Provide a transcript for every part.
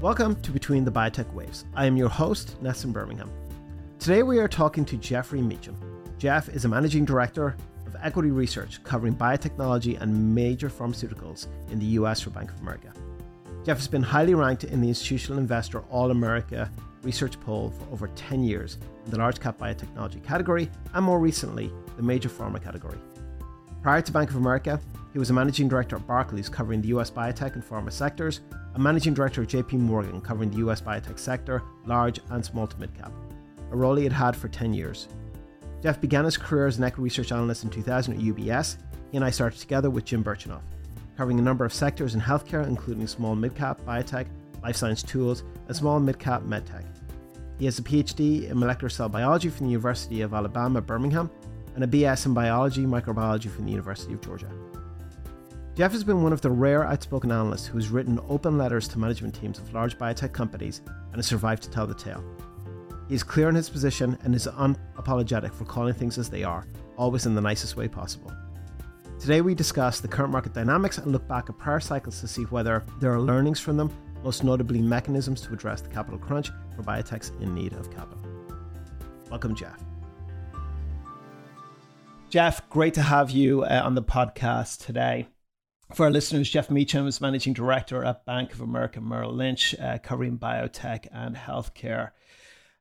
Welcome to Between the Biotech Waves. I am your host, Nessan Bermingham. Today we are talking to Geoffrey Meacham. Geoff is a managing director of equity research covering biotechnology and major pharmaceuticals in the US for Bank of America. Geoff has been highly ranked in the Institutional Investor All America research poll for over 10 years in the large cap biotechnology category and more recently, the major pharma category. Prior to Bank of America, he was a managing director at Barclays covering the US biotech and pharma sectors, a managing director at JP Morgan covering the US biotech sector, large and small to mid cap, a role he had had for 10 years. Geoff began his career as an equity research analyst in 2000 at UBS. He and I started together with Jim Birchenough, covering a number of sectors in healthcare, including small mid cap, biotech, life science tools, and small mid cap medtech. He has a PhD in molecular cell biology from the University of Alabama, Birmingham, and a BS in biology microbiology from the University of Georgia. Geoff has been one of the rare outspoken analysts who has written open letters to management teams of large biotech companies and has survived to tell the tale. He is clear in his position and is unapologetic for calling things as they are, always in the nicest way possible. Today, we discuss the current market dynamics and look back at prior cycles to see whether there are learnings from them, most notably mechanisms to address the capital crunch for biotechs in need of capital. Welcome, Geoff. Geoff, great to have you uh, on the podcast today. For our listeners, Geoff Meacham is Managing Director at Bank of America Merrill Lynch, uh, covering biotech and healthcare.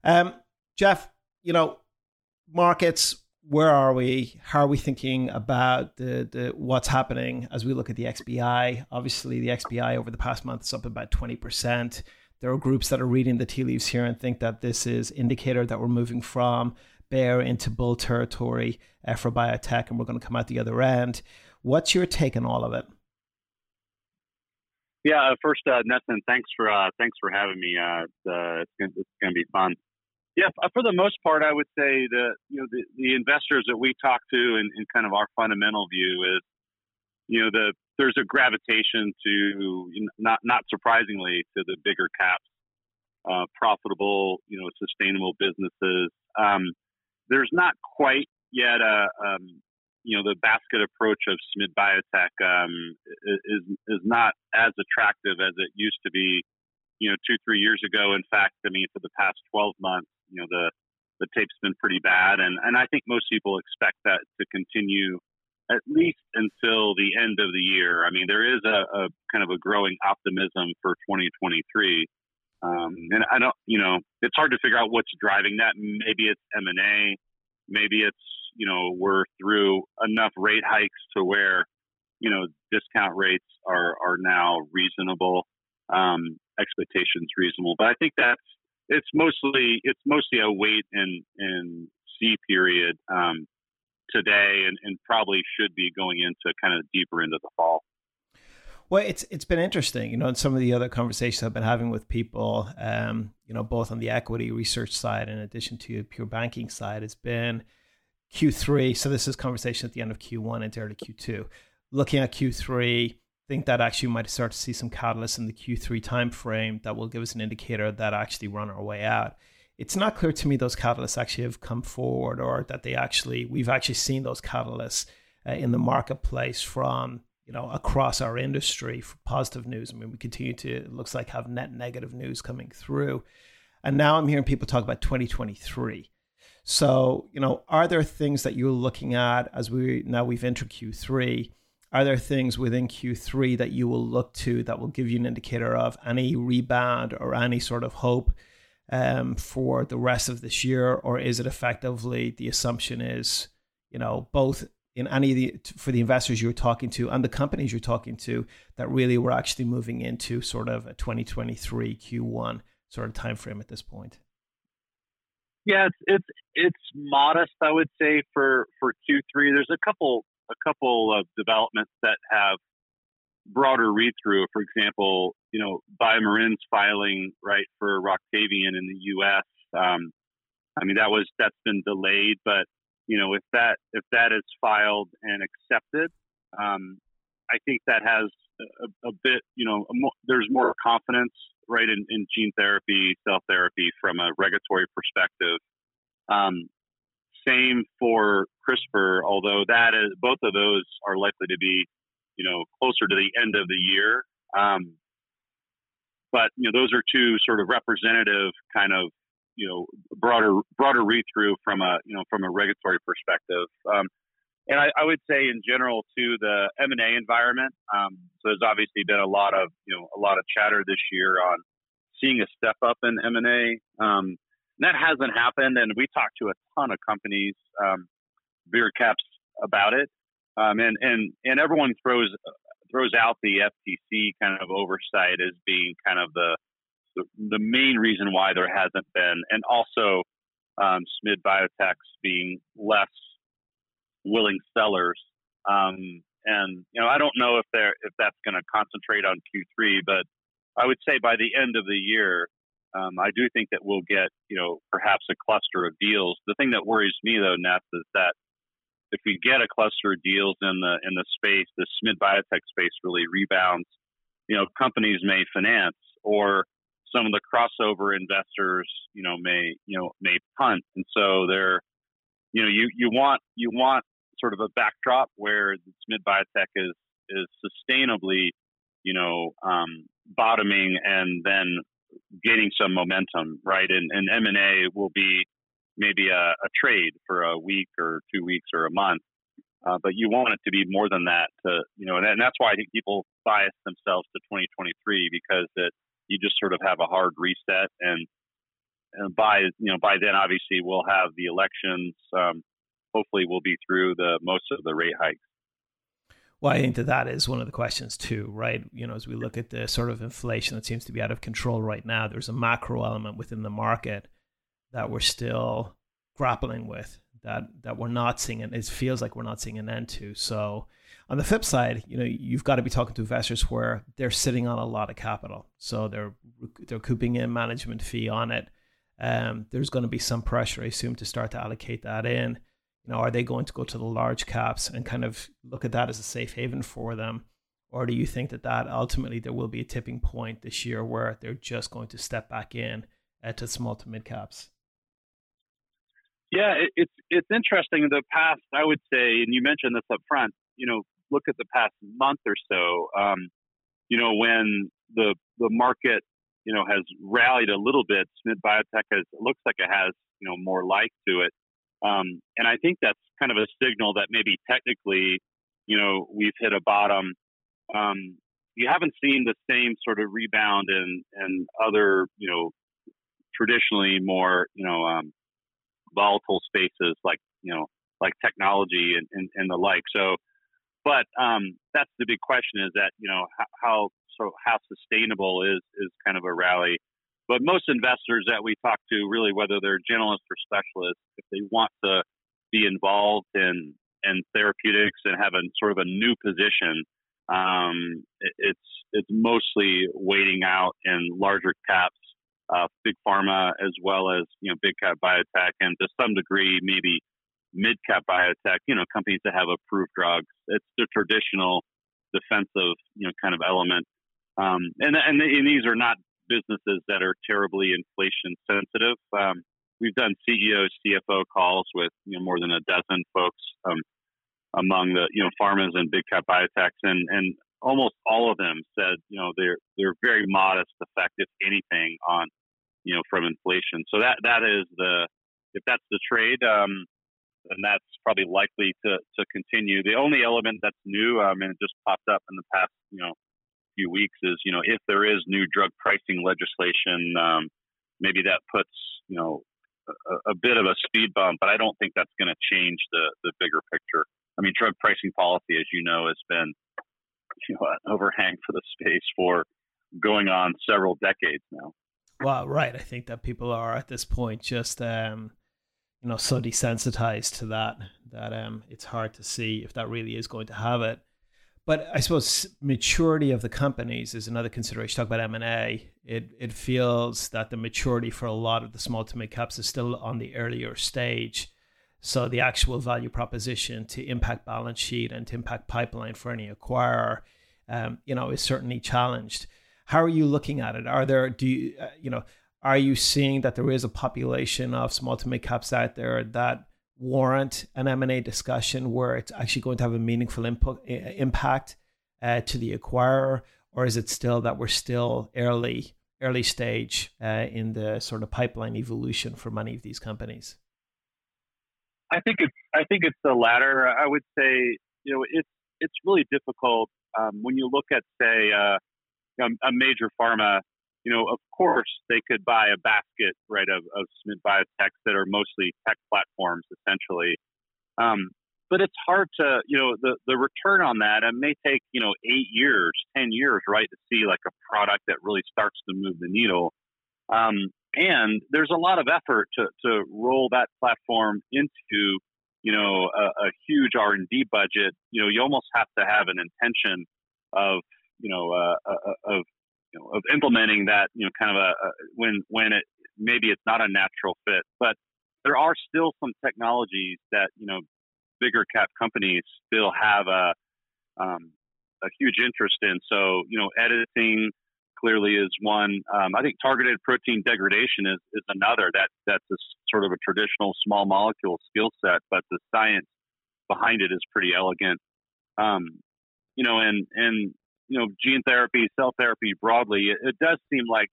Um, Geoff, you know, markets, where are we? How are we thinking about the, the what's happening as we look at the XBI? Obviously, the XBI over the past month is up about 20%. There are groups that are reading the tea leaves here and think that this is indicator that we're moving from bear into bull territory uh, for biotech and we're going to come out the other end. What's your take on all of it? Yeah, uh, first, uh, Nessan, thanks for uh, thanks for having me. Uh, it's, gonna, it's gonna be fun. Yeah, for the most part, I would say the you know the, the investors that we talk to and, and kind of our fundamental view is, you know, the there's a gravitation to not not surprisingly to the bigger caps, uh, profitable, you know, sustainable businesses. Um, there's not quite yet a um, you know the basket approach of SMID biotech um, is is not as attractive as it used to be, you know, two three years ago. In fact, I mean, for the past twelve months, you know, the the tape's been pretty bad, and and I think most people expect that to continue at least until the end of the year. I mean, there is a, a kind of a growing optimism for 2023. Um, and I don't, you know, it's hard to figure out what's driving that. Maybe it's M and A, maybe it's you know we're through enough rate hikes to where you know discount rates are are now reasonable, um, expectations reasonable. But I think that's it's mostly it's mostly a wait and and see period um, today, and, and probably should be going into kind of deeper into the fall. Well, it's it's been interesting, you know, in some of the other conversations I've been having with people, um, you know, both on the equity research side in addition to pure banking side, it's been Q3. So this is conversation at the end of Q1 into early Q2. Looking at Q3, think that actually might start to see some catalysts in the Q3 timeframe that will give us an indicator that actually run our way out. It's not clear to me those catalysts actually have come forward or that they actually we've actually seen those catalysts uh, in the marketplace from you know across our industry for positive news. I mean, we continue to it looks like have net negative news coming through, and now I'm hearing people talk about 2023. So, you know, are there things that you're looking at as we now we've entered Q3? Are there things within Q3 that you will look to that will give you an indicator of any rebound or any sort of hope um, for the rest of this year? Or is it effectively the assumption is, you know, both in any of the for the investors you're talking to and the companies you're talking to that really we're actually moving into sort of a 2023 Q1 sort of time frame at this point? Yeah, it's it's it's modest, I would say for for Q3. There's a couple a couple of developments that have broader read through. For example, you know, BioMarin's filing right for Roctavian in the U.S. Um, I mean, that was that's been delayed, but you know, if that if that is filed and accepted, um, I think that has a, a bit, you know, there's more confidence right in, in gene therapy, cell therapy from a regulatory perspective. Um, same for CRISPR, although that is both of those are likely to be, you know, closer to the end of the year. Um, but you know, those are two sort of representative kind of you know broader broader read through from a you know from a regulatory perspective. Um, and I, I, would say in general to the M and A environment. Um, so there's obviously been a lot of you know a lot of chatter this year on seeing a step up in M and A. Um, that hasn't happened, and we talked to a ton of companies, um, beer caps about it, um, and and and everyone throws throws out the FTC kind of oversight as being kind of the the, main reason why there hasn't been, and also um, SMID biotechs being less willing sellers. Um, and you know, I don't know if they're if that's going to concentrate on Q3, but I would say by the end of the year, um, I do think that we'll get you know perhaps a cluster of deals. The thing that worries me though, Ness, is that if we get a cluster of deals in the in the space, the SMID biotech space really rebounds. You know, companies may finance, or some of the crossover investors, you know, may you know may punt, and so they're, you know, you you want you want sort of a backdrop where SMID biotech is is sustainably, you know, um, bottoming and then gaining some momentum, right? And and M and A will be maybe a, a, trade for a week or two weeks or a month, uh, but you want it to be more than that. To you know, and, and that's why I think people bias themselves to 2023 because it you just sort of have a hard reset and. And by you know by then obviously we'll have the elections um, hopefully we'll be through the most of the rate hikes. Well, I think that that is one of the questions too, right? You know, as we look at the sort of inflation that seems to be out of control right now, there's a macro element within the market that we're still grappling with that that we're not seeing and it feels like we're not seeing an end to. So on the flip side, you know, you've got to be talking to investors where they're sitting on a lot of capital. So they're they're cooping in management fee on it. Um, there's going to be some pressure, I assume, to start to allocate that in. You know, are they going to go to the large caps and kind of look at that as a safe haven for them? Or do you think that that ultimately there will be a tipping point this year where they're just going to step back in uh, to small to mid caps? Yeah, it, it's it's interesting. The past, I would say, and you mentioned this up front. You know, look at the past month or so. Um, you know, when the the market you know has rallied a little bit, SMID biotech has looks like it has you know more life to it. Um, and I think that's kind of a signal that maybe technically, you know, we've hit a bottom. Um, you haven't seen the same sort of rebound in, in other, you know, traditionally more, you know, um, volatile spaces like, you know, like technology and, and, and the like. So, but um, that's the big question is that, you know, how, how so how sustainable is, is kind of a rally but most investors that we talk to, really, whether they're generalists or specialists, if they want to be involved in in therapeutics and have a sort of a new position, um, it, it's it's mostly waiting out in larger caps, uh, big pharma as well as you know big cap biotech, and to some degree maybe mid cap biotech. You know, companies that have approved drugs. It's the traditional defensive you know kind of element. Um, and, and, and these are not businesses that are terribly inflation sensitive. Um, we've done CEO, CFO calls with you know, more than a dozen folks um, among the you know pharmas and big cap biotechs, and and almost all of them said you know they're they're very modest effect, if anything, on you know from inflation. So that that is the if that's the trade. Um, then that's probably likely to, to continue. The only element that's new, um, and it just popped up in the past, you know, few weeks is, you know, if there is new drug pricing legislation, um, maybe that puts, you know, a, a, bit of a speed bump, but I don't think that's going to change the, the bigger picture. I mean, drug pricing policy, as you know, has been, you know, an overhang for the space for going on several decades now. Well, right. I think that people are at this point just, um, you know, so desensitized to that that um, it's hard to see if that really is going to have it. But I suppose maturity of the companies is another consideration. Talk about M and A. It it feels that the maturity for a lot of the small to mid caps is still on the earlier stage. So the actual value proposition to impact balance sheet and to impact pipeline for any acquirer, um, you know, is certainly challenged. How are you looking at it? Are there do you uh, you know are you seeing that there is a population of small to mid caps out there that warrant an M&A discussion where it's actually going to have a meaningful input, impact uh, to the acquirer? Or is it still that we're still early early stage uh, in the sort of pipeline evolution for many of these companies? I think it's I think it's the latter. I would say you know it's it's really difficult um, when you look at say uh, a major pharma. You know, of course, they could buy a basket right of, of biotechs that are mostly tech platforms, essentially. Um, but it's hard to, you know, the, the return on that, it may take, you know, eight years, 10 years, right, to see like a product that really starts to move the needle. Um, and there's a lot of effort to, to roll that platform into, you know, a, a huge R&D budget. You know, you almost have to have an intention of, you know, uh, uh, uh of, you know, of implementing that, you know, kind of a, a when, when it, maybe it's not a natural fit, but there are still some technologies that, you know, bigger cap companies still have a um, a huge interest in. So you know, editing clearly is one. Um, I think targeted protein degradation is, is another. That that's a sort of a traditional small molecule skill set, but the science behind it is pretty elegant. Um, you know, and and you know, gene therapy, cell therapy broadly, it, it does seem like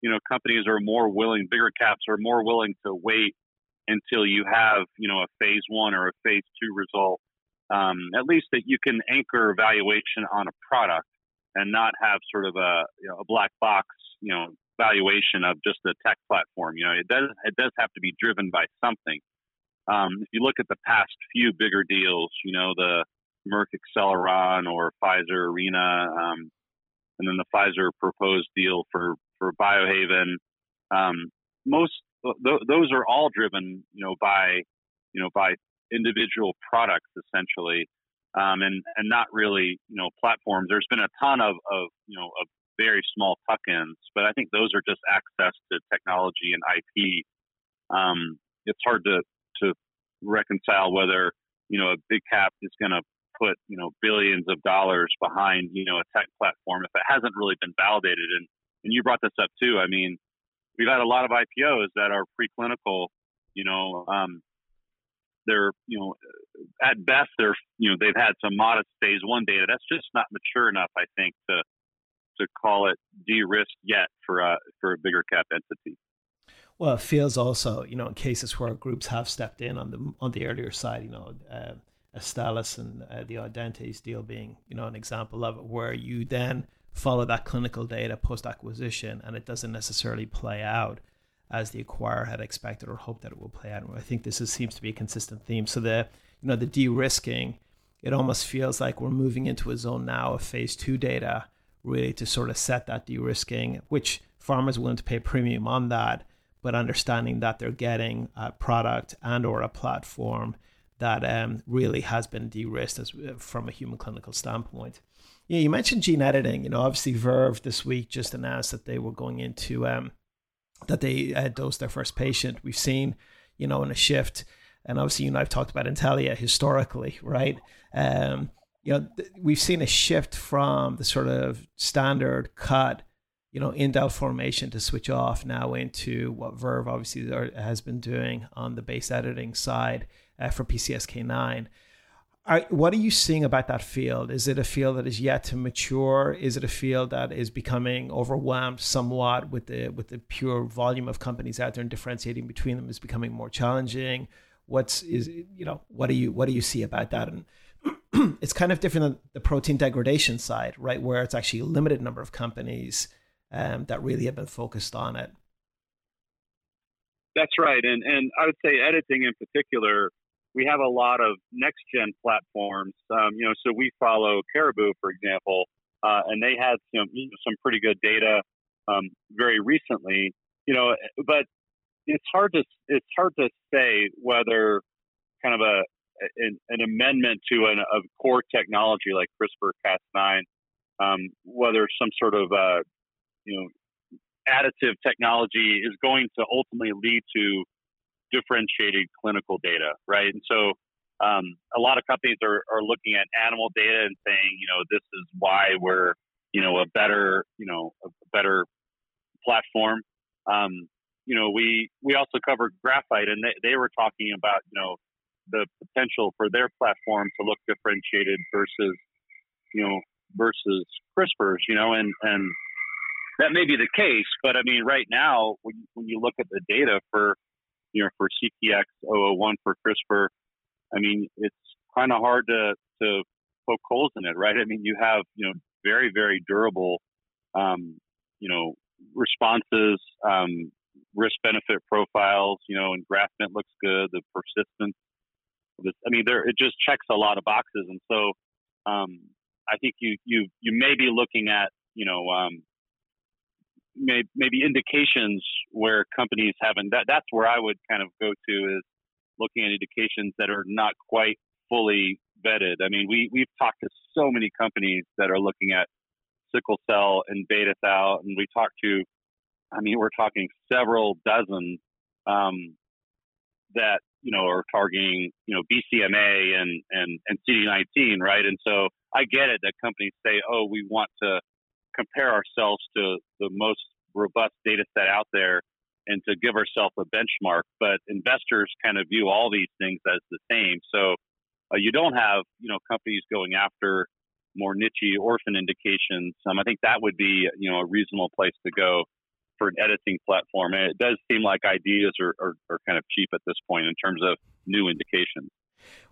you know companies are more willing, bigger caps are more willing to wait until you have, you know, a phase one or a phase two result. Um, at least that you can anchor valuation on a product and not have sort of a, you know, a black box, you know, valuation of just a tech platform. You know, it does it does have to be driven by something. Um, if you look at the past few bigger deals, you know, the Merck Acceleron or Pfizer Arena, um, and then the Pfizer proposed deal for for Biohaven. Um, most th- those are all driven, you know, by, you know, by individual products essentially, um, and and not really, you know, platforms. There's been a ton of, of you know, of very small tuck-ins, but I think those are just access to technology and IP. Um, it's hard to to reconcile whether you know a big cap is going to put you know billions of dollars behind you know a tech platform if it hasn't really been validated. And and you brought this up too. I mean, we've had a lot of IPOs that are preclinical. You know, um, they're you know at best they're you know they've had some modest phase one data. That's just not mature enough, I think, to to call it de-risked yet for a for a bigger cap entity. Well, it feels also, you know, in cases where groups have stepped in on the on the earlier side, you know, uh, Astellas and uh, the Audentes deal being, you know, an example of it, where you then follow that clinical data post acquisition and it doesn't necessarily play out as the acquirer had expected or hoped that it will play out. And I think this is, seems to be a consistent theme. So the you know the de-risking, it almost feels like we're moving into a zone now of phase two data, really to sort of set that de-risking, which pharmas willing to pay premium on that, but understanding that they're getting a product and or a platform that um, really has been de-risked as, from a human clinical standpoint. Yeah, you mentioned gene editing. You know, obviously Verve this week just announced that they were going into um, that they uh, dosed their first patient. We've seen, you know, in a shift, and obviously you and I've talked about Intellia historically, right? Um, you know, th- we've seen a shift from the sort of standard cut, you know, indel formation to switch off now into what Verve obviously has been doing on the base editing side uh, for PCSK9. Are, what are you seeing about that field? Is it a field that is yet to mature? Is it a field that is becoming overwhelmed somewhat with the with the pure volume of companies out there and differentiating between them is becoming more challenging? What's is you know what do you what do you see about that? And it's kind of different than the protein degradation side, right, where it's actually a limited number of companies um, that really have been focused on it. That's right, and and I would say editing in particular we have a lot of next gen platforms. Um, you know, so we follow Caribou, for example, uh, and they had some some pretty good data um, very recently. You know, but it's hard to it's hard to say whether kind of a an, an amendment to an, a core technology like CRISPR-Cas9, um, whether some sort of uh, you know additive technology is going to ultimately lead to differentiated clinical data, right? And so um, a lot of companies are, are looking at animal data and saying, you know, this is why we're, you know, a better, you know, a better platform. Um, you know, we we also covered Graphite, and they, they were talking about, you know, the potential for their platform to look differentiated versus, you know, versus CRISPR's, you know, and and that may be the case, but I mean, right now, when when you look at the data for, you know, for CTX 001 for CRISPR, I mean, it's kind of hard to, to poke holes in it, right? I mean, you have, you know, very, very durable, um, you know, responses, um, risk benefit profiles, you know, engraftment looks good, the persistence. I mean, there it just checks a lot of boxes, and so um, I think you you you may be looking at you know um, may, maybe indications where companies haven't. That that's where I would kind of go to is looking at indications that are not quite fully vetted. I mean, we we've talked to so many companies that are looking at sickle cell and beta thal, and we talked to, I mean, we're talking several dozen um, that you know are targeting you know BCMA and and and CD19, right? And so I get it that companies say, oh, we want to compare ourselves to the most robust data set out there and to give ourselves a benchmark. But investors kind of view all these things as the same. So uh, you don't have you know companies going after more niche orphan indications. Um, I think that would be you know a reasonable place to go for an editing platform. And it does seem like ideas are, are, are kind of cheap at this point in terms of new indications.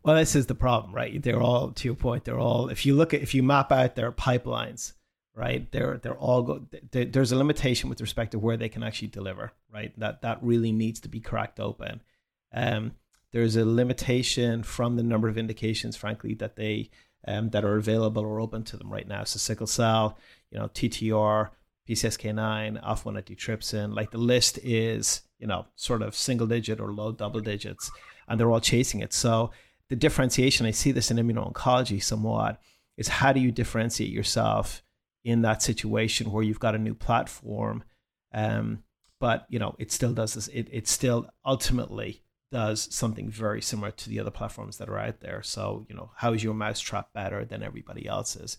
Well, this is the problem, right? They're all to your point. They're all if you look at if you map out their pipelines, right? They're they're all go, they, there's a limitation with respect to where they can actually deliver, right? That that really needs to be cracked open. Um, there's a limitation from the number of indications, frankly, that they um, that are available or open to them right now. So sickle cell, you know, TTR, PCSK9, alpha-1 antitrypsin, like the list is, you know, sort of single digit or low double digits, and they're all chasing it. So the differentiation, I see this in immuno-oncology somewhat, is how do you differentiate yourself in that situation where you've got a new platform, um, but you know it still does this. It it still ultimately does something very similar to the other platforms that are out there. So you know how is your mousetrap better than everybody else's?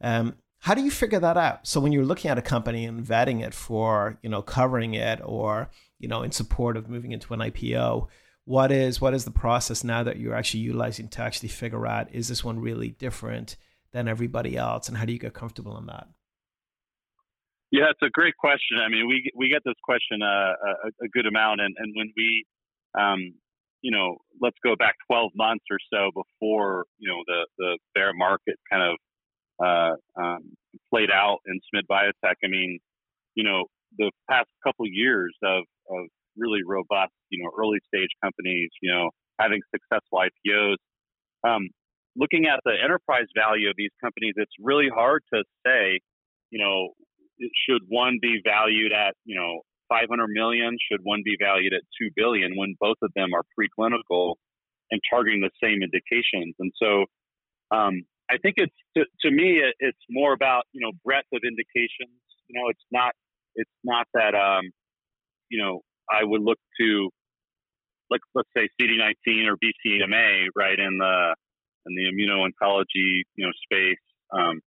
Um, how do you figure that out? So when you're looking at a company and vetting it for you know covering it or you know in support of moving into an IPO, what is what is the process now that you're actually utilizing to actually figure out is this one really different than everybody else, and how do you get comfortable in that? Yeah, it's a great question. I mean, we we get this question uh, a, a, good amount, and and when we, um, you know, let's go back 12 months or so before you know the the bear market kind of uh, um, played out in SMID biotech. I mean, you know, the past couple years of of really robust, you know, early stage companies, you know, having successful IPOs. Um, looking at the enterprise value of these companies, it's really hard to say, you know, should one be valued at, you know, 500 million? Should one be valued at 2 billion when both of them are preclinical and targeting the same indications? And so, um, I think it's to, to me, it's more about you know breadth of indications. You know, it's not it's not that um, you know I would look to like let's say CD19 or BCMA right in the in the immuno-oncology you know space um,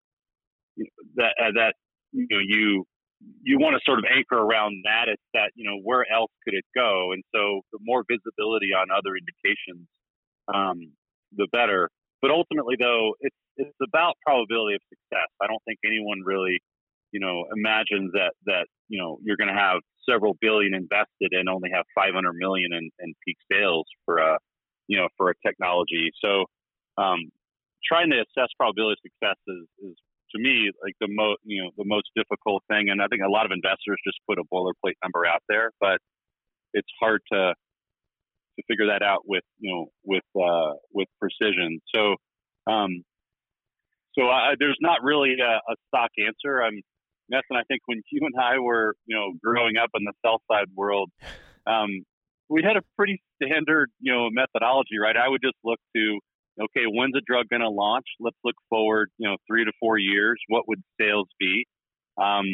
that uh, that you know you you want to sort of anchor around that it's that you know where else could it go? And so the more visibility on other indications um, the better. But ultimately though it's it's about probability of success. I don't think anyone really you know imagines that that you know you're going to have several billion invested and only have 500 million in, in peak sales for a you know for a technology. So um, trying to assess probability of success is, is to me like the most you know the most difficult thing and i think a lot of investors just put a boilerplate number out there but it's hard to to figure that out with you know with uh, with precision so um, so I, there's not really a, a stock answer i'm Nessan, I think when you and I were, you know, growing up in the sell side world, um, we had a pretty standard, you know, methodology, right? I would just look to okay, when's a drug going to launch? Let's look forward, you know, three to four years. What would sales be? Um,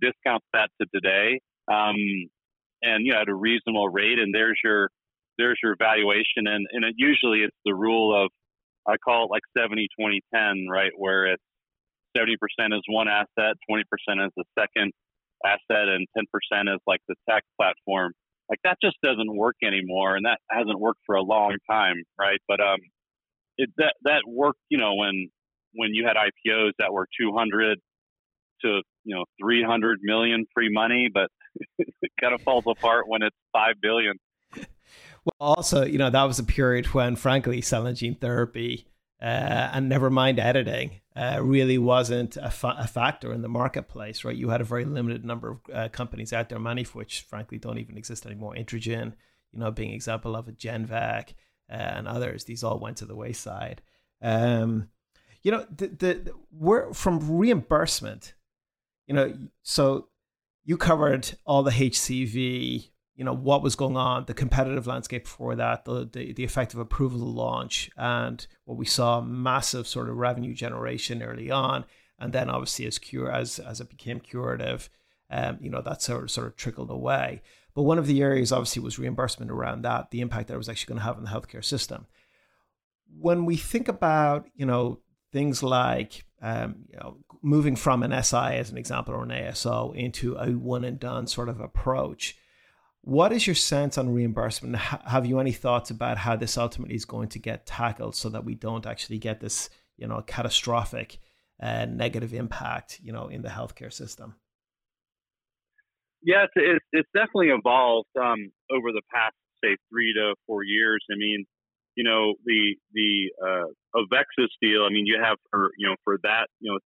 discount that to today, um, and you know, at a reasonable rate. And there's your there's your valuation. And and it, usually it's the rule of I call it like 70, 20, 10, right? Where it's 70% is one asset, 20% is the second asset, and 10% is like the tech platform. Like that just doesn't work anymore, and that hasn't worked for a long time, right? But um, it, that that worked, you know, when when you had IPOs that were 200 to you know 300 million free money, but it kind of falls apart when it's five billion. Well, also, you know, that was a period when, frankly, cell and gene therapy uh, and never mind editing uh, really wasn't a, fa- a, factor in the marketplace, right? You had a very limited number of uh, companies out there, many of which, frankly, don't even exist anymore. Introgen, you know, being example of a GenVec uh, and others, these all went to the wayside. Um, you know, the, the, the we're from reimbursement. You know, so you covered all the HCV you know what was going on, the competitive landscape before that, the the, the effective approval launch, and what we saw massive sort of revenue generation early on, and then obviously as cure as as it became curative, um, you know that sort of sort of trickled away. But one of the areas obviously was reimbursement around that, the impact that it was actually going to have on the healthcare system. When we think about you know things like um, you know moving from an SI as an example or an ASO into a one and done sort of approach what is your sense on reimbursement? Have you any thoughts about how this ultimately is going to get tackled so that we don't actually get this, you know, catastrophic uh, negative impact, you know, in the healthcare system? Yeah, it's, it's definitely evolved um, over the past, say, three to four years. I mean, you know, the the uh, AveXis deal. I mean, you have for you know for that you know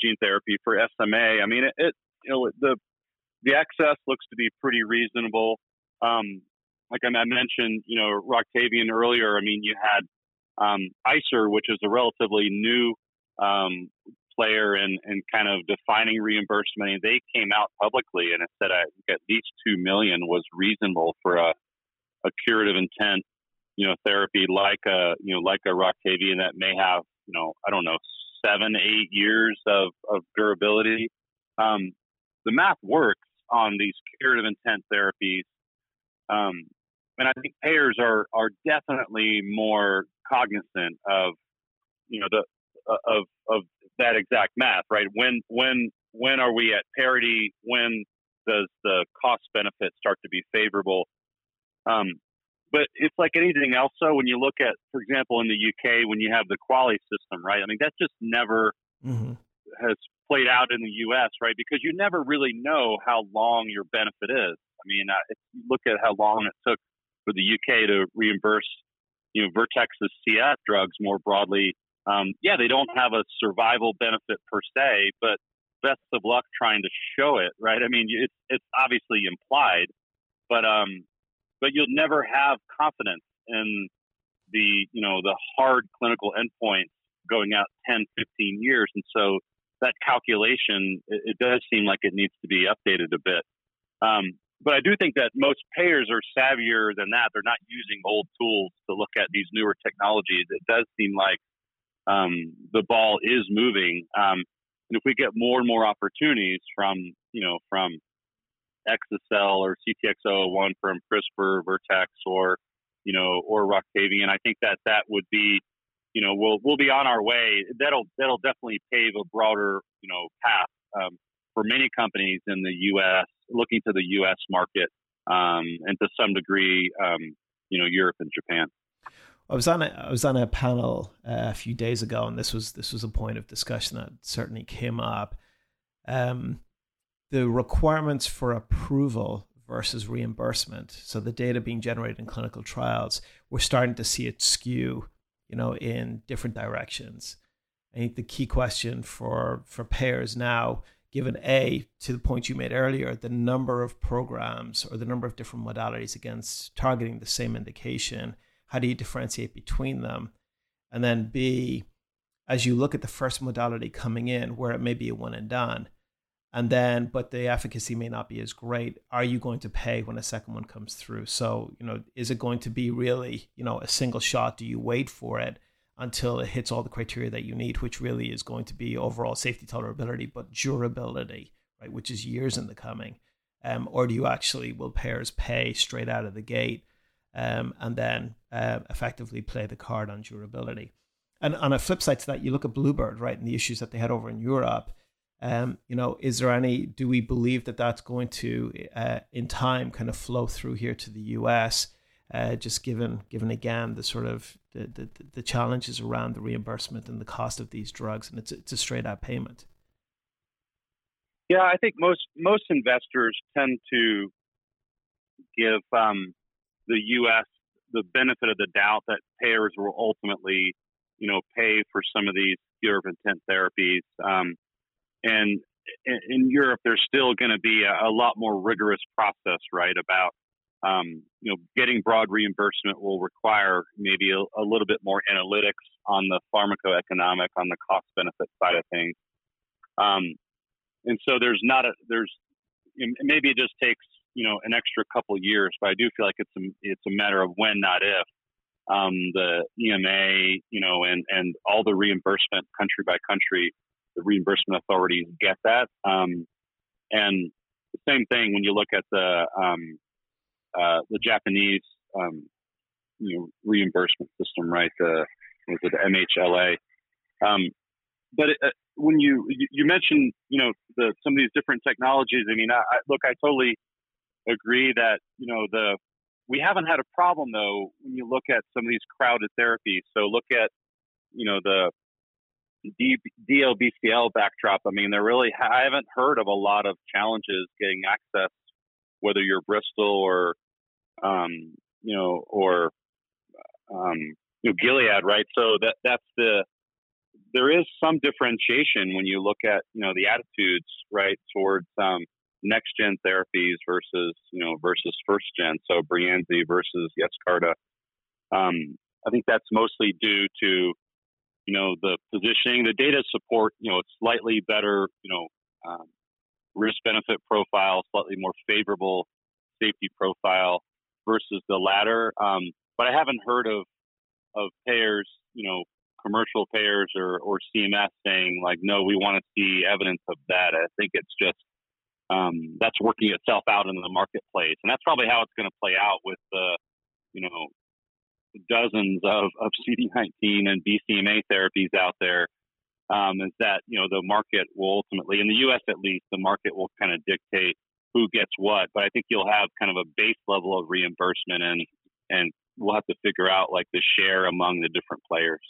gene therapy for SMA. I mean, it, it you know the the excess looks to be pretty reasonable. Um, like I mentioned, you know, Roctavian earlier. I mean, you had um, ICER, which is a relatively new um, player in, in kind of defining reimbursement. And they came out publicly and it said I think at least two million was reasonable for a, a curative intent, you know, therapy like a you know like a Roctavian that may have you know I don't know seven eight years of of durability. Um, the math works on these curative intent therapies. Um, and I think payers are are definitely more cognizant of you know the of of that exact math, right? When when when are we at parity? When does the cost benefit start to be favorable? Um, but it's like anything else. So when you look at, for example, in the UK, when you have the QALY system, right? I mean, that's just never mm-hmm. has played out in the U.S., right? Because you never really know how long your benefit is. I mean, uh, if you look at how long it took for the UK to reimburse, you know, Vertex's CF drugs more broadly. Um, yeah, they don't have a survival benefit per se, but best of luck trying to show it, right? I mean, it's it's obviously implied, but um, but you'll never have confidence in the you know the hard clinical endpoints going out 10, 15 years, and so that calculation, it, it, does seem like it needs to be updated a bit. Um, but I do think that most payers are savvier than that. They're not using old tools to look at these newer technologies. It does seem like um, the ball is moving. Um, and if we get more and more opportunities from, you know, from Exa-cel or CTX001 from CRISPR, Vertex, or, you know, or Roctavian, I think that that would be you know, we'll we'll be on our way. That'll that'll definitely pave a broader, you know, path um, for many companies in the U.S. looking to the U.S. market um, and to some degree, um, you know, Europe and Japan. I was on a I was on a panel uh, a few days ago, and this was this was a point of discussion that certainly came up. Um, the requirements for approval versus reimbursement, so the data being generated in clinical trials, we're starting to see it skew you know, in different directions. I think the key question for for payers now, given a to the point you made earlier, the number of programs or the number of different modalities against targeting the same indication, how do you differentiate between them? And then b, as you look at the first modality coming in, where it may be a one and done, and then but the efficacy may not be as great are you going to pay when a second one comes through? So you know is it going to be really you know a single shot? Do you wait for it until it hits all the criteria that you need which really is going to be overall safety tolerability but durability right which is years in the coming? Um, or do you actually will payers pay straight out of the gate? Um, and then uh, effectively play the card on durability and on a flip side to that you look at bluebird right and the issues that they had over in europe um, you know, is there any? Do we believe that that's going to, uh, in time, kind of flow through here to the U.S. Uh, just given given again the sort of the, the, the challenges around the reimbursement and the cost of these drugs, and it's it's a straight out payment. Yeah, I think most most investors tend to give um, the U.S. the benefit of the doubt that payers will ultimately, you know, pay for some of these cure of intent therapies. Um, and in, Europe, there's still going to be a, a, lot more rigorous process, right? About um, you know, getting broad reimbursement will require maybe a, a, little bit more analytics on the pharmacoeconomic, on the cost benefit side of things. Um, and so there's not a there's maybe it just takes you know an extra couple years, but I do feel like it's a it's a matter of when, not if. Um, the EMA, you know, and and all the reimbursement country by country, the reimbursement authorities get that. Um, and the same thing when you look at the um, uh, the Japanese um, you know reimbursement system, right? The is it MHLA? Um, but it, uh, when you you mentioned you know the some of these different technologies, I mean, I, I, look, I totally agree that you know the we haven't had a problem though when you look at some of these crowded therapies. So look at you know the D, DLBCL backdrop. I mean, there really I haven't heard of a lot of challenges getting access, whether you're Bristol or um, you know or um, you know Gilead, right? So that that's the there is some differentiation when you look at you know the attitudes right towards um, next gen therapies versus you know versus first gen. So Breyanzi versus Yescarta. Um, I think that's mostly due to you know the positioning. The data support you know it's slightly better you know um, risk benefit profile, slightly more favorable safety profile versus the latter. Um, but I haven't heard of of payers you know commercial payers or, or CMS saying like, no, we want to see evidence of that. I think it's just um, that's working itself out in the marketplace, and that's probably how it's going to play out with the, you know, dozens of, of CD19 and BCMA therapies out there. Um, is that you know the market will ultimately, in the U.S. at least, the market will kind of dictate who gets what. But I think you'll have kind of a base level of reimbursement, and and we'll have to figure out like the share among the different players.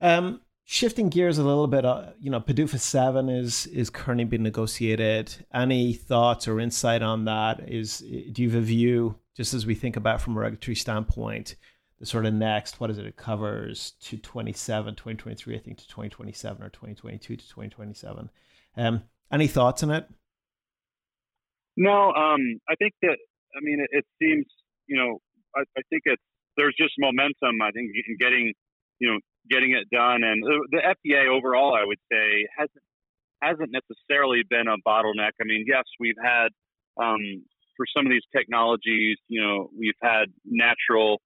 Um, shifting gears a little bit, uh, you know, PDUFA seven is is currently being negotiated. Any thoughts or insight on that? Is do you have a view, just as we think about from a regulatory standpoint, the sort of next, what is it? It covers to 27, 2023, I think, to 2027 or 2022 to 2027. Um, any thoughts on it? No, um, I think that, I mean, it, it seems, you know, I, I think it's, there's just momentum, I think, in getting, you know, getting it done. And the FDA overall, I would say, hasn't hasn't necessarily been a bottleneck. I mean, yes, we've had um, for some of these technologies, you know, we've had natural,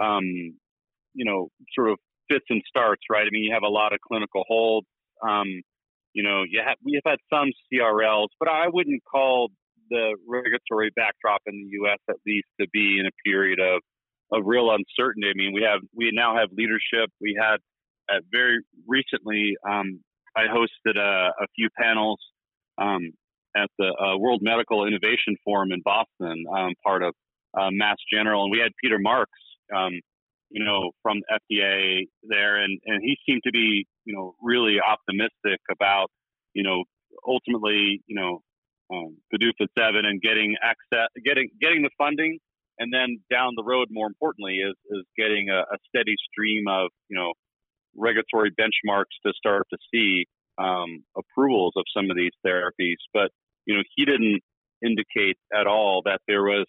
um, you know, sort of fits and starts, right? I mean, you have a lot of clinical holds. Um, you know, you have, we have had some CRLs, but I wouldn't call the regulatory backdrop in the U.S. at least to be in a period of of real uncertainty. I mean, we have we now have leadership. We had uh, very recently. Um, I hosted a, a few panels um, at the uh, World Medical Innovation Forum in Boston, um, part of uh, Mass General, and we had Peter Marks, um, you know, from FDA there, and and he seemed to be, you know, really optimistic about, you know, ultimately, you know, um, PDUFA seven and getting access, getting getting the funding and then down the road, more importantly, is is getting a, a steady stream of you know regulatory benchmarks to start to see um, approvals of some of these therapies. But you know, he didn't indicate at all that there was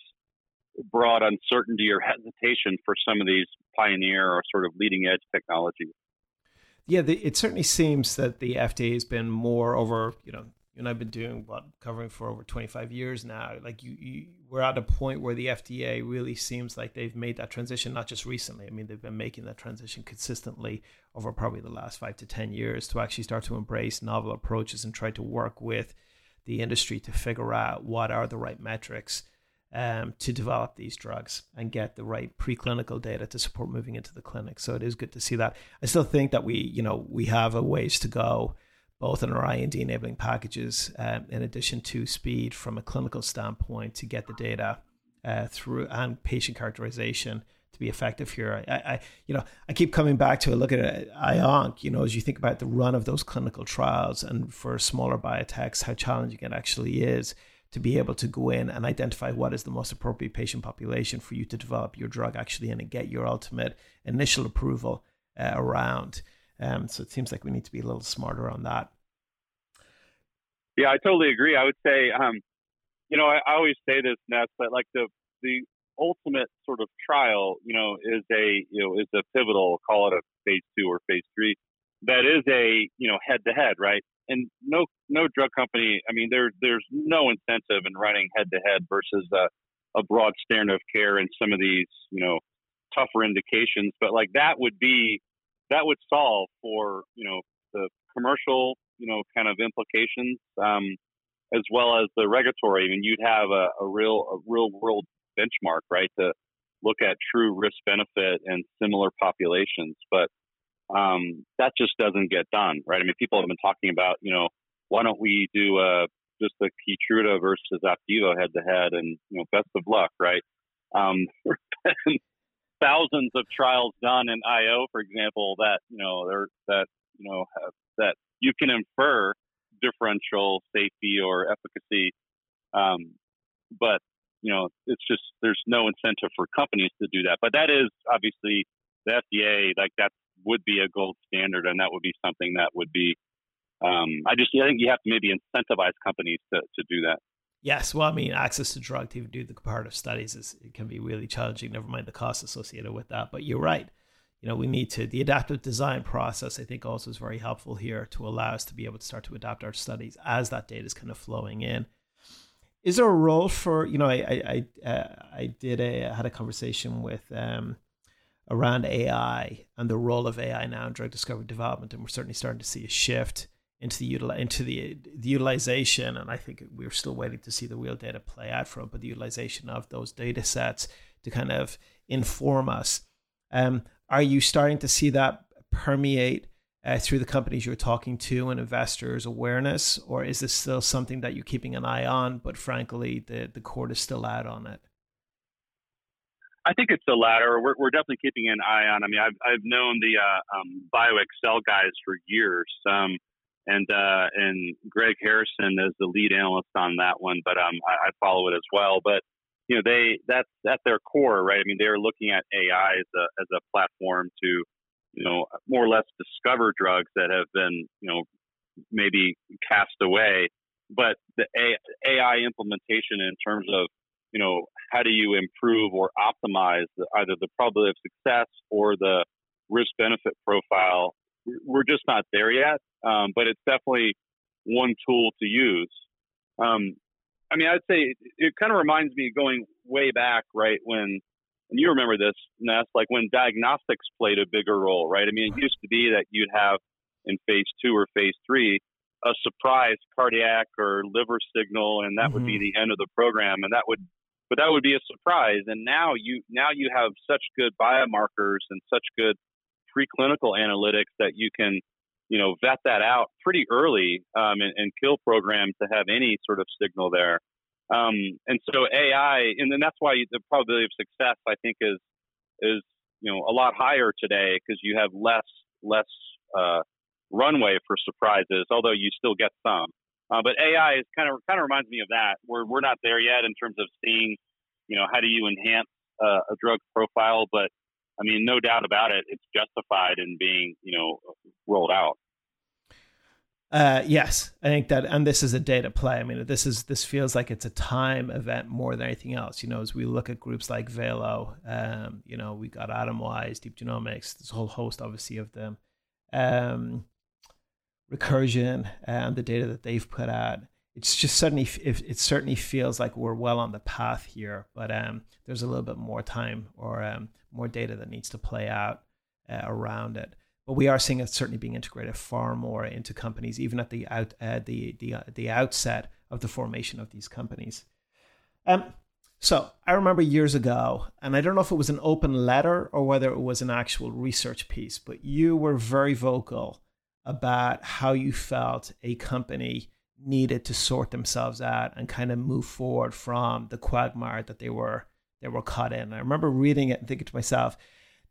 broad uncertainty or hesitation for some of these pioneer or sort of leading edge technologies. Yeah, the, it certainly seems that the FDA has been more over, you know, and I've been doing what covering for over 25 years now. Like you, you, we're at a point where the FDA really seems like they've made that transition, not just recently. I mean, they've been making that transition consistently over probably the last five to 10 years to actually start to embrace novel approaches and try to work with the industry to figure out what are the right metrics um, to develop these drugs and get the right preclinical data to support moving into the clinic. So it is good to see that. I still think that we, you know, we have a ways to go both in our IND enabling packages, um, in addition to speed from a clinical standpoint to get the data uh, through and patient characterization to be effective here. I, I, you know, I keep coming back to a look at IONC, you know, as you think about the run of those clinical trials and for smaller biotechs, how challenging it actually is to be able to go in and identify what is the most appropriate patient population for you to develop your drug actually in and get your ultimate initial approval uh, around. Um, so it seems like we need to be a little smarter on that. Yeah, I totally agree. I would say, um, you know, I, I always say this, Ness, but like the the ultimate sort of trial, you know, is a you know is a pivotal, call it a phase two or phase three, that is a you know head to head, right? And no no drug company, I mean, there there's no incentive in running head to head versus a, a broad standard of care in some of these you know tougher indications, but like that would be that would solve for you know the commercial you know kind of implications um, as well as the regulatory. I mean, you'd have a, a real a real world benchmark, right, to look at true risk benefit in similar populations. But um, that just doesn't get done, right? I mean, people have been talking about, you know, why don't we do uh, just the Keytruda versus Opdivo head to head, and you know, best of luck, right? Um, thousands of trials done in IO, for example, that you know, that you know, have, that you can infer differential safety or efficacy, um, but you know, it's just there's no incentive for companies to do that. But that is obviously the FDA, like that would be a gold standard, and that would be something that would be. Um, I just I think you have to maybe incentivize companies to to do that. Yes, well, I mean, access to drug to do the comparative studies is it can be really challenging. Never mind the costs associated with that. But you're right. You know, we need to the adaptive design process. I think also is very helpful here to allow us to be able to start to adapt our studies as that data is kind of flowing in is there a role for you know I I I, uh, I did a I had a conversation with um, around AI and the role of AI now in drug discovery development, and we're certainly starting to see a shift into the util- into the, the utilization, and I think we're still waiting to see the real data play out from, but the utilization of those data sets to kind of inform us. Um, are you starting to see that permeate uh, through the companies you're talking to and investors awareness, or is this still something that you're keeping an eye on, but frankly, the, the court is still out on it? I think it's the latter. We're, we're definitely keeping an eye on. I mean, I've, I've known the uh, um, BioXcel guys for years, um, and uh, and Greg Harrison is the lead analyst on that one, but um, I, I follow it as well. But you know, they that's at their core, right? I mean, they're looking at AI as a as a platform to you know, more or less discover drugs that have been, you know, maybe cast away. But the AI implementation in terms of, you know, how do you improve or optimize either the probability of success or the risk benefit profile, we're just not there yet. Um, but it's definitely one tool to use. Um, I mean, I'd say it, it kind of reminds me going way back, right, when and you remember this, Ness, like when diagnostics played a bigger role, right? I mean, it used to be that you'd have in phase two or phase three a surprise cardiac or liver signal, and that mm-hmm. would be mm-hmm. the end of the program, and that would, but that would be a surprise. And now you now you have such good biomarkers and such good preclinical analytics that you can, you know, vet that out pretty early um, and, and kill programs to have any sort of signal there. Um, and so AI, and then that's why the probability of success, I think, is is you know a lot higher today because you have less less uh, runway for surprises, although you still get some. Uh, but AI is kind of kind of reminds me of that. We're we're not there yet in terms of seeing, you know, how do you enhance uh, a drug profile, but I mean, no doubt about it, it's justified in being, you know, rolled out. Uh, yes, I think that, and this is a data play. I mean, this is this feels like it's a time event more than anything else. You know, as we look at groups like Valo, um, you know, we got Atomwise, Deep Genomics, this whole host, obviously, of them, um, Recursion, and the data that they've put out. It's just suddenly, it, it certainly feels like we're well on the path here, but um, there's a little bit more time or um, more data that needs to play out uh, around it but we are seeing it certainly being integrated far more into companies, even at the out uh, the the uh, the outset of the formation of these companies. Um, so I remember years ago, and I don't know if it was an open letter or whether it was an actual research piece, but you were very vocal about how you felt a company needed to sort themselves out and kind of move forward from the quagmire that they were they were cut in. I remember reading it and thinking to myself,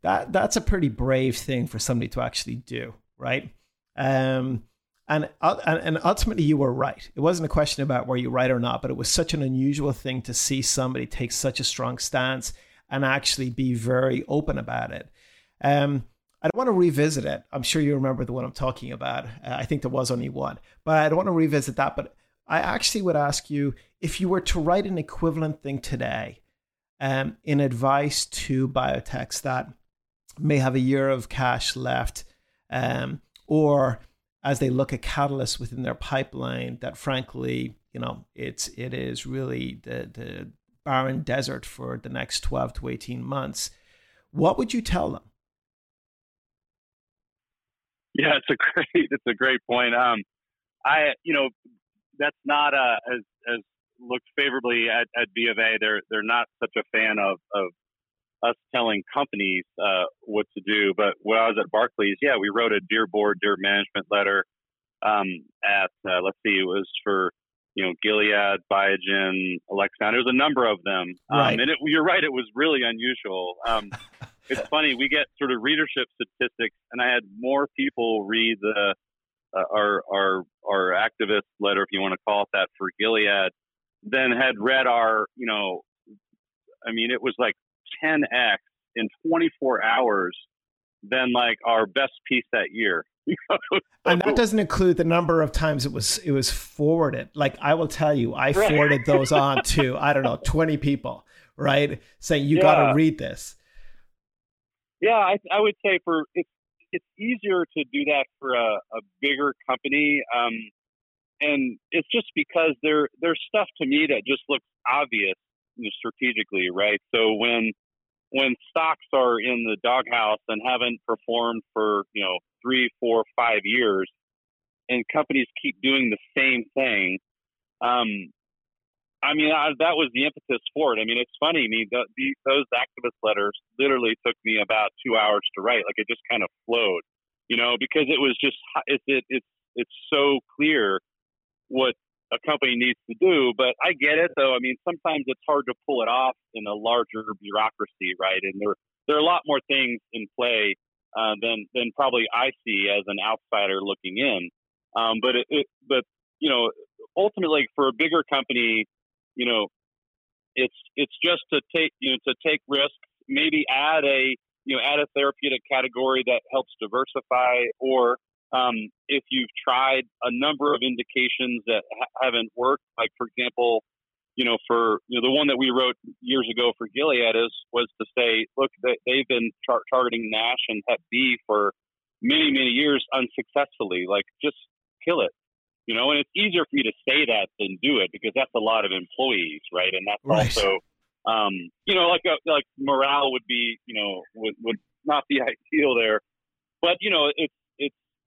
that that's a pretty brave thing for somebody to actually do, right? Um, and, and ultimately, you were right. It wasn't a question about were you right or not, but it was such an unusual thing to see somebody take such a strong stance and actually be very open about it. Um, I don't want to revisit it. I'm sure you remember the one I'm talking about. Uh, I think there was only one, but I don't want to revisit that. But I actually would ask you if you were to write an equivalent thing today um, in advice to biotechs that may have a year of cash left, um, or as they look at catalysts within their pipeline, that frankly, you know, it's it is really the the barren desert for the next twelve to eighteen months. What would you tell them? Yeah, it's a great it's a great point. Um, I you know that's not uh, as as looked favorably at, at B of A. They're they're not such a fan of of us telling companies uh, what to do. But when I was at Barclays, yeah, we wrote a dear board, dear management letter. Um, at uh, let's see, it was for you know Gilead, Biogen, Alexion. There was a number of them, um, right. and it, you're right, it was really unusual. Um, it's funny we get sort of readership statistics, and I had more people read the uh, our our our activist letter, if you want to call it that, for Gilead, than had read our you know, I mean, it was like 10x in 24 hours than like our best piece that year. and that doesn't include the number of times it was it was forwarded. Like I will tell you, I forwarded those on to I don't know 20 people, right? Saying you yeah. got to read this. Yeah, I, I would say for it's it's easier to do that for a, a bigger company, um, and it's just because there there's stuff to me that just looks obvious strategically, right? So when when stocks are in the doghouse and haven't performed for you know three, four, five years, and companies keep doing the same thing, um, I mean, I, that was the impetus for it. I mean, it's funny. I mean, the, the, those activist letters literally took me about two hours to write. Like it just kind of flowed, you know, because it was just it's it, it's it's so clear what a company needs to do. But I get it, though. I mean, sometimes it's hard to pull it off in a larger bureaucracy, right? And there there are a lot more things in play uh, than than probably I see as an outsider looking in. Um, but it, it, but you know, ultimately for a bigger company, you know, it's it's just to take you know to take risks, maybe add a you know add a therapeutic category that helps diversify, or um, if you've tried a number of indications that ha- haven't worked, like for example, you know, for you know the one that we wrote years ago for Gilead is was to say, look, they, they've been tar- targeting NASH and Hep B for many many years unsuccessfully. Like, just kill it you know, and it's easier for you to say that than do it because that's a lot of employees, right? And that's right. also, um, you know, like a, like morale would be, you know, would, would not be ideal there, but you know, it's it's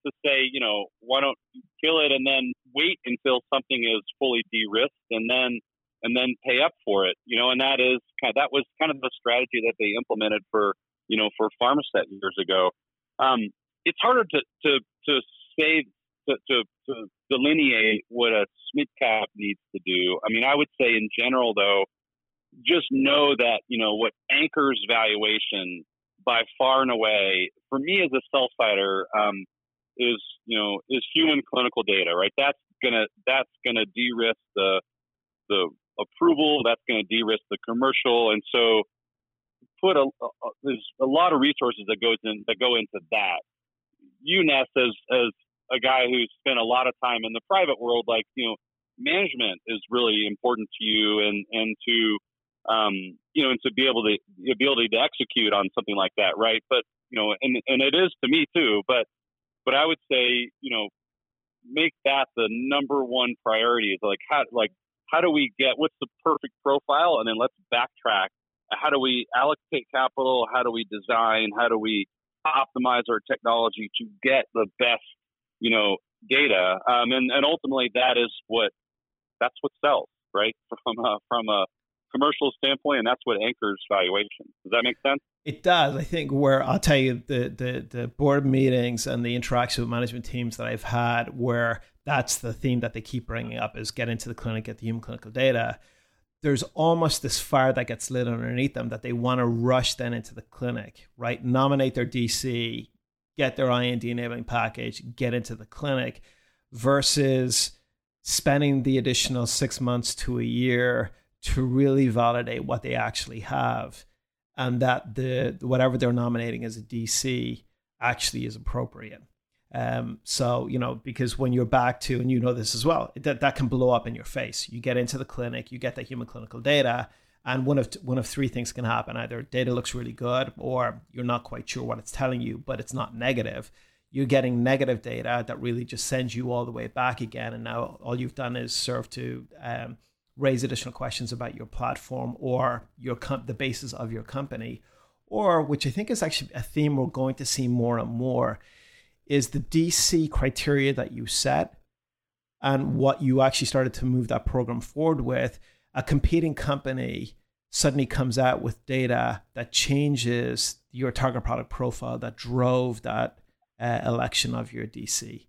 to say, you know, why don't you kill it and then wait until something is fully de-risked and then and then pay up for it, you know, and that is kind of, that was kind of the strategy that they implemented for you know for Pharmasset years ago. Um, it's harder to to to say to, to, to delineate what a SMID cap needs to do. I mean, I would say in general, though, just know that, you know, what anchors valuation by far and away, for me as a sell sider, um, is, you know, is human clinical data, right? That's gonna, that's gonna de-risk the, the approval. That's gonna de-risk the commercial. And so put a, a, there's a lot of resources that goes in, that go into that. UNES as, as a guy who's spent a lot of time in the private world, like you know, management is really important to you, and and to um, you know, and to be able to the ability to execute on something like that, right? But you know, and and it is to me too. But but I would say, you know, make that the number one priority. Is like how like how do we get what's the perfect profile, and then let's backtrack. How do we allocate capital? How do we design? How do we optimize our technology to get the best you know, data. Um, and, and ultimately that is what, that's what sells, right? From a, from a commercial standpoint, and that's what anchors valuation. Does that make sense? It does. I think where I'll tell you the, the, the board meetings and the interaction with management teams that I've had where that's the theme that they keep bringing up is get into the clinic, get the human clinical data. there's almost this fire that gets lit underneath them that they want to rush then into the clinic, right? Nominate their DC, get their IND enabling package, get into the clinic versus spending the additional six months to a year to really validate what they actually have and that the whatever they're nominating as a DC actually is appropriate. Um, so you know because when you're back to and you know this as well that that can blow up in your face. You get into the clinic, you get the human clinical data, and one of one of three things can happen: either data looks really good, or you're not quite sure what it's telling you, but it's not negative. You're getting negative data that really just sends you all the way back again, and now all you've done is serve to um, raise additional questions about your platform or your com- the basis of your company, or which I think is actually a theme we're going to see more and more, is the DC criteria that you set and what you actually started to move that program forward with. A competing company suddenly comes out with data that changes your target product profile that drove that uh, election of your DC.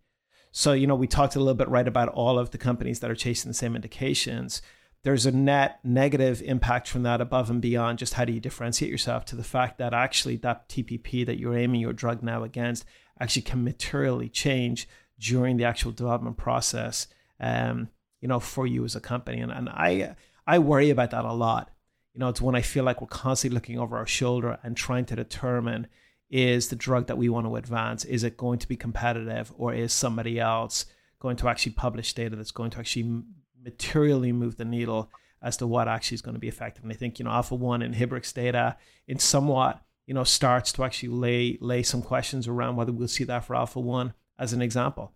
So, you know, we talked a little bit right about all of the companies that are chasing the same indications. There's a net negative impact from that above and beyond just how do you differentiate yourself to the fact that actually that TPP that you're aiming your drug now against actually can materially change during the actual development process, um, you know, for you as a company. And, and I, I worry about that a lot. You know, it's when I feel like we're constantly looking over our shoulder and trying to determine is the drug that we want to advance is it going to be competitive or is somebody else going to actually publish data that's going to actually materially move the needle as to what actually is going to be effective. And i think you know alpha 1 inhibrx data in somewhat you know starts to actually lay lay some questions around whether we'll see that for alpha 1 as an example.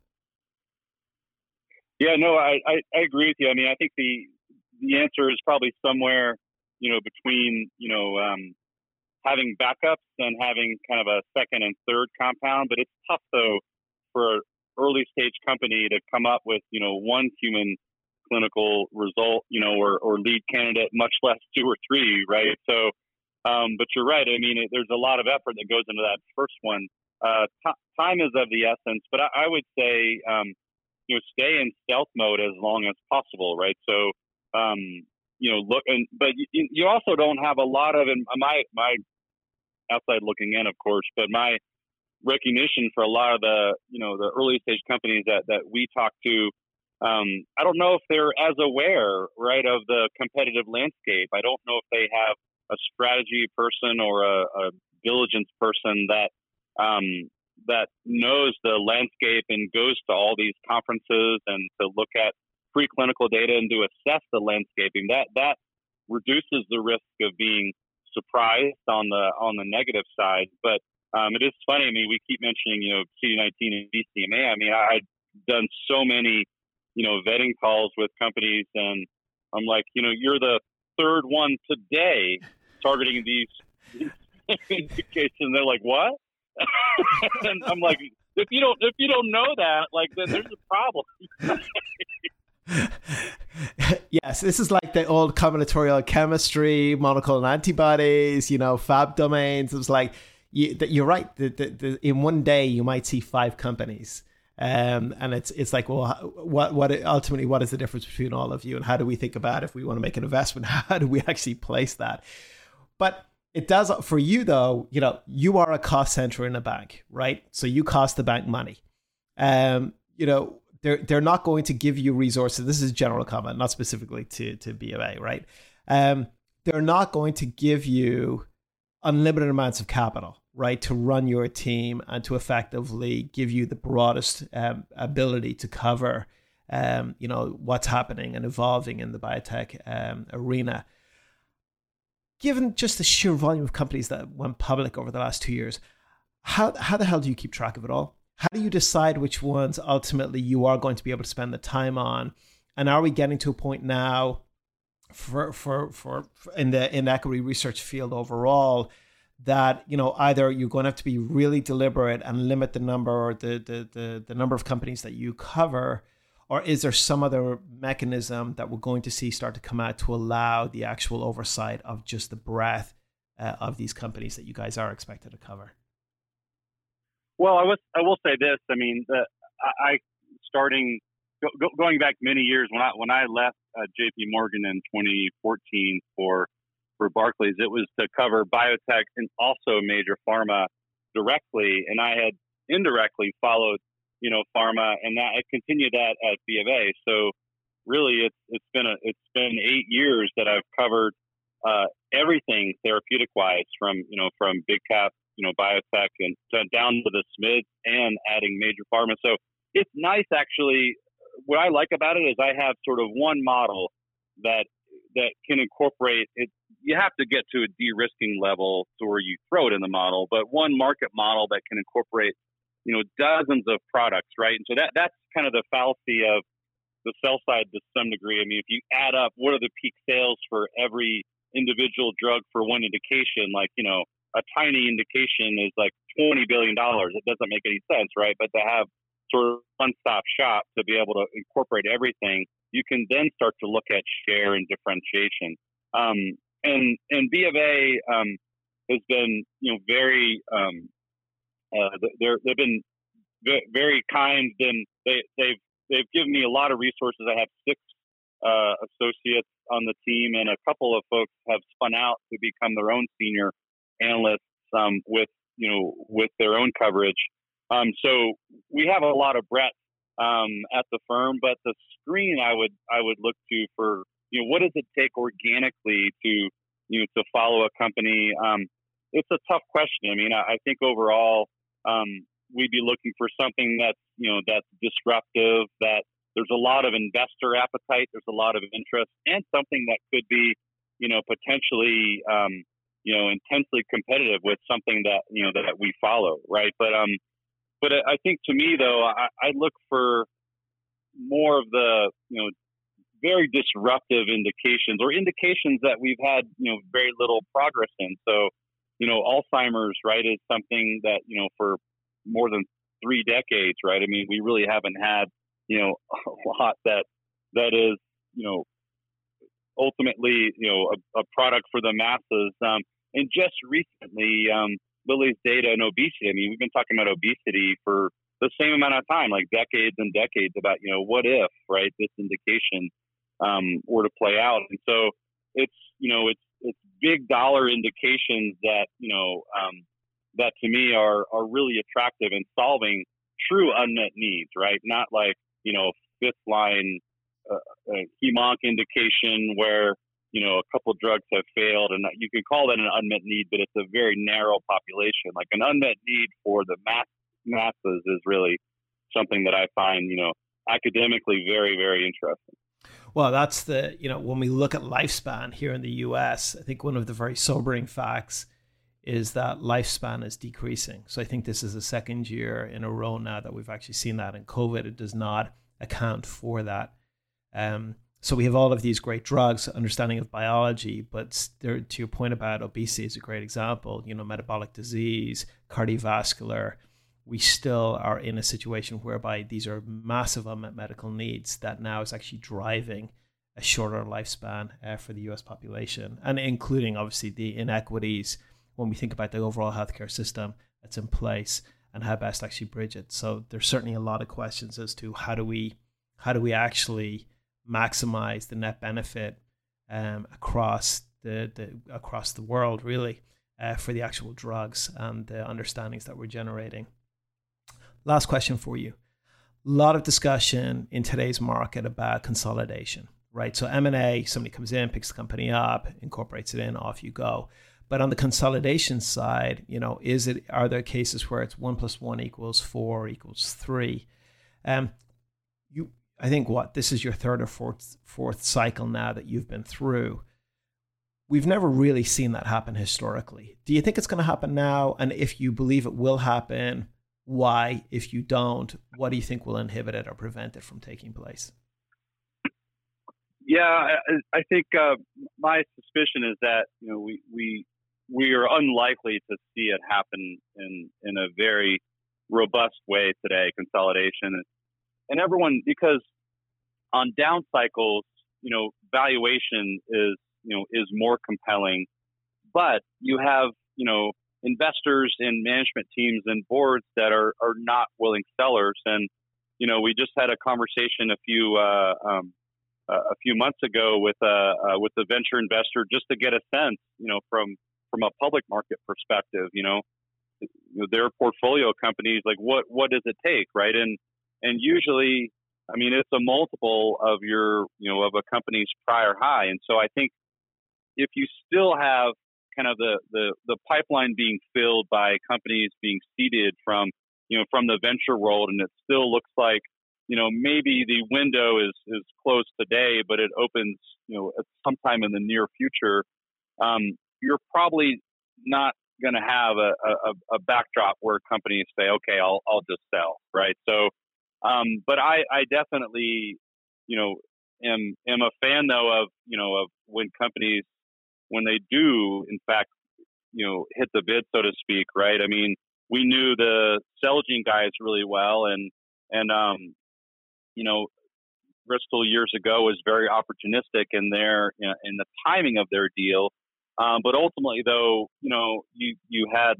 Yeah no I, I i agree with you. I mean i think the the answer is probably somewhere you know between you know um having backups and having kind of a second and third compound. But it's tough though for an early stage company to come up with you know one human clinical result, you know, or, or lead candidate, much less two or three, right? So, um, but you're right. I mean, it, there's a lot of effort that goes into that first one. Uh, t- time is of the essence, but I, I would say, um, you know, stay in stealth mode as long as possible, right? So, um, you know, look, and but you, you also don't have a lot of, and my my outside looking in, of course, but my recognition for a lot of the you know the early stage companies that that we talk to um, I don't know if they're as aware right of the competitive landscape I don't know if they have a strategy person or a, a diligence person that um, that knows the landscape and goes to all these conferences and to look at preclinical data and to assess the landscaping that that reduces the risk of being surprised on the on the negative side. But um, it is funny. I mean, we keep mentioning you know CD19 and BCMA. I mean, I, I've done so many you know vetting calls with companies, and I'm like, you know, you're the third one today targeting these, these indications. They're like, what? and I'm like, if you don't if you don't know that, like, then there's a problem. yes, this is like the old combinatorial chemistry, monoclonal antibodies, you know, fab domains. It was like, you, you're right. The, the, the, in one day, you might see five companies. Um, and it's it's like, well, what what ultimately what is the difference between all of you, and how do we think about if we want to make an investment? How do we actually place that? But it does for you though. You know, you are a cost center in a bank, right? So you cost the bank money. Um, you know, they're they're not going to give you resources. This is general comment, not specifically to to BOA, right? Um, they're not going to give you unlimited amounts of capital, right, to run your team and to effectively give you the broadest um, ability to cover, um, you know, what's happening and evolving in the biotech um, arena. Given just the sheer volume of companies that went public over the last two years, how how the hell do you keep track of it all? how do you decide which ones ultimately you are going to be able to spend the time on? And are we getting to a point now for for for, in the in the equity research field overall that you know either you're going to have to be really deliberate and limit the number or the the the, the number of companies that you cover or is there some other mechanism that we're going to see start to come out to allow the actual oversight of just the breadth uh, of these companies that you guys are expected to cover well, I was I will say this. I mean, the, I starting go, going back many years when I when I left uh, J.P. Morgan in 2014 for for Barclays, it was to cover biotech and also major pharma directly, and I had indirectly followed you know pharma, and that I continued that at B of A. So really, it's it's been a it's been eight years that I've covered uh, everything therapeutic wise, from you know from big cap you know biotech and down to the SMIDs and adding major pharma. So it's nice actually. What I like about it is I have sort of one model that that can incorporate it. You have to get to a de-risking level to where you throw it in the model, but one market model that can incorporate, you know, dozens of products, right? And so that that's kind of the fallacy of the sell side to some degree. I mean, if you add up what are the peak sales for every individual drug for one indication, like you know, a tiny indication is like twenty billion dollars. It doesn't make any sense, right? But to have sort of one-stop shop to be able to incorporate everything, you can then start to look at share and differentiation. Um, and and B of A um, has been you know very um, uh, they're, they've been very kind and they, they've they've given me a lot of resources. I have six uh, associates on the team, and a couple of folks have spun out to become their own senior analysts um, with you know with their own coverage. Um, so we have a lot of breadth um, at the firm, but the screen I would I would look to for you know what does it take organically to you know to follow a company. Um, it's a tough question. I mean, I, I think overall um, we'd be looking for something that's you know that's disruptive. That there's a lot of investor appetite. There's a lot of interest, and something that could be you know potentially um, you know intensely competitive with something that you know that we follow, right? But um, but I think to me though, I, I look for more of the you know very disruptive indications or indications that we've had you know very little progress in. So you know Alzheimer's right is something that you know for more than three decades, right? I mean, we really haven't had you know a lot that that is you know ultimately you know a, a product for the masses. Um, and just recently, um, Lilly's data and obesity. I mean, we've been talking about obesity for the same amount of time, like decades and decades, about you know what if right this indication um, were to play out, and so it's you know it's it's big dollar indications that you know um, that to me are are really attractive in solving true unmet needs, right? Not like you know fifth line uh, hemonc indication where you know, a couple drugs have failed, and you can call that an unmet need, but it's a very narrow population. Like an unmet need for the mass masses is really something that I find, you know, academically very, very interesting. Well, that's the, you know, when we look at lifespan here in the US, I think one of the very sobering facts is that lifespan is decreasing. So I think this is the second year in a row now that we've actually seen that. And COVID, it does not account for that. Um, so we have all of these great drugs, understanding of biology, but there, to your point about obesity is a great example. You know, metabolic disease, cardiovascular. We still are in a situation whereby these are massive unmet medical needs that now is actually driving a shorter lifespan uh, for the U.S. population, and including obviously the inequities when we think about the overall healthcare system that's in place and how best to actually bridge it. So there's certainly a lot of questions as to how do we how do we actually maximize the net benefit um, across the, the across the world, really, uh, for the actual drugs and the understandings that we're generating. Last question for you: a lot of discussion in today's market about consolidation, right? So M and A, somebody comes in, picks the company up, incorporates it in, off you go. But on the consolidation side, you know, is it are there cases where it's one plus one equals four equals three? Um, you I think what this is your third or fourth fourth cycle now that you've been through. We've never really seen that happen historically. Do you think it's going to happen now? And if you believe it will happen, why? If you don't, what do you think will inhibit it or prevent it from taking place? Yeah, I, I think uh, my suspicion is that you know we we we are unlikely to see it happen in in a very robust way today. Consolidation and everyone because on down cycles, you know, valuation is you know is more compelling, but you have you know investors and management teams and boards that are are not willing sellers and you know, we just had a conversation a few uh, um, a few months ago with a uh, uh, with a venture investor just to get a sense, you know, from from a public market perspective, you know, you know, their portfolio companies, like what what does it take, right? And and usually, I mean, it's a multiple of your you know of a company's prior high, and so I think if you still have kind of the the the pipeline being filled by companies being seeded from you know from the venture world, and it still looks like you know, maybe the window is, is closed today, but it opens, you know, at sometime in the near future, um, you're probably not going to have a, a, a, backdrop where companies say, okay, I'll, I'll just sell, right? So, um, but I, I definitely, you know, am, am a fan though of, you know, of when companies, when they do, in fact, you know, hit the bid, so to speak, right? I mean, we knew the Celgene guys really well and, and um, you know, Bristol years ago was very opportunistic in their you know, in the timing of their deal. Um, but ultimately, though, you know, you you had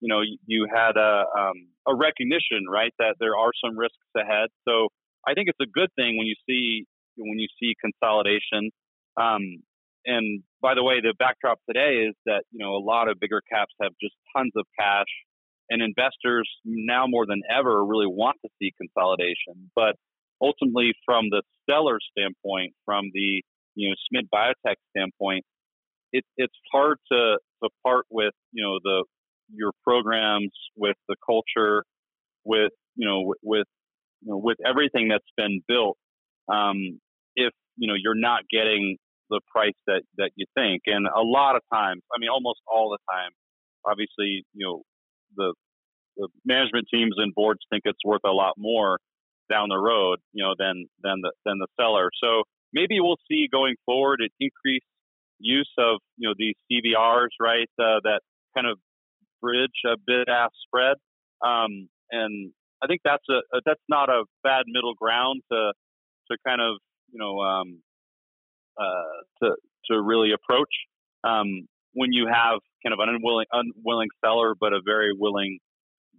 you know you had a um, a recognition, right, that there are some risks ahead. So I think it's a good thing when you see when you see consolidation. Um, and by the way, the backdrop today is that you know a lot of bigger caps have just tons of cash and investors now more than ever really want to see consolidation. But ultimately, from the seller standpoint, from the you know SMID biotech standpoint, it, it's hard to to part with you know the your programs, with the culture, with you know with you know, with everything that's been built. Um, if you know you're not getting the price that that you think, and a lot of times, I mean, almost all the time, obviously, you know, the, the management teams and boards think it's worth a lot more down the road, you know, than than the than the seller. So maybe we'll see going forward an increased use of you know these CVRs, right? Uh, that kind of bridge a bid ask spread, um, and I think that's a, a, that's not a bad middle ground to to kind of you know um, uh, to to really approach. Um, when you have kind of an unwilling unwilling seller but a very willing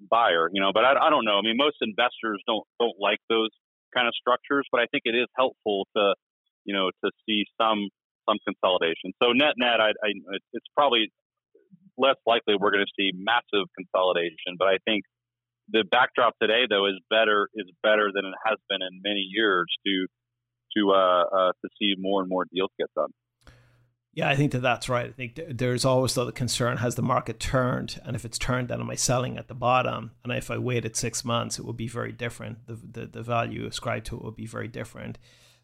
buyer, you know. But I, I don't know. I mean, most investors don't don't like those kind of structures, but I think it is helpful to you know to see some some consolidation. So net net, I, I it's probably less likely we're going to see massive consolidation, but I think the backdrop today though is better is better than it has been in many years to to uh, uh, to see more and more deals get done. Yeah, I think that that's right. I think there's always the concern: has the market turned? And if it's turned, then am I selling at the bottom? And if I waited six months, it would be very different. The the, the value ascribed to it would be very different.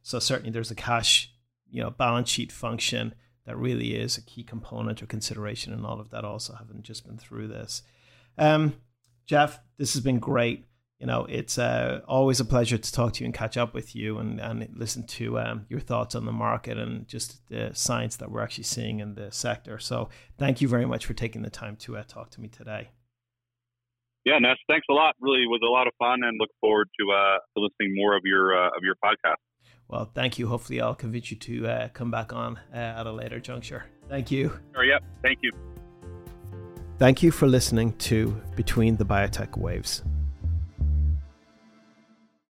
So certainly, there's a cash, you know, balance sheet function that really is a key component or consideration in all of that. Also, having just been through this, um, Geoff, this has been great you know, it's uh, always a pleasure to talk to you and catch up with you and, and listen to um, your thoughts on the market and just the science that we're actually seeing in the sector. So, thank you very much for taking the time to uh, talk to me today. Yeah, Ness, thanks a lot. Really was a lot of fun, and look forward to, uh, to listening more of your uh, of your podcast. Well, thank you. Hopefully, I'll convince you to uh, come back on uh, at a later juncture. Thank you. Sure. Yep. Thank you. Thank you for listening to Between the Biotech Waves.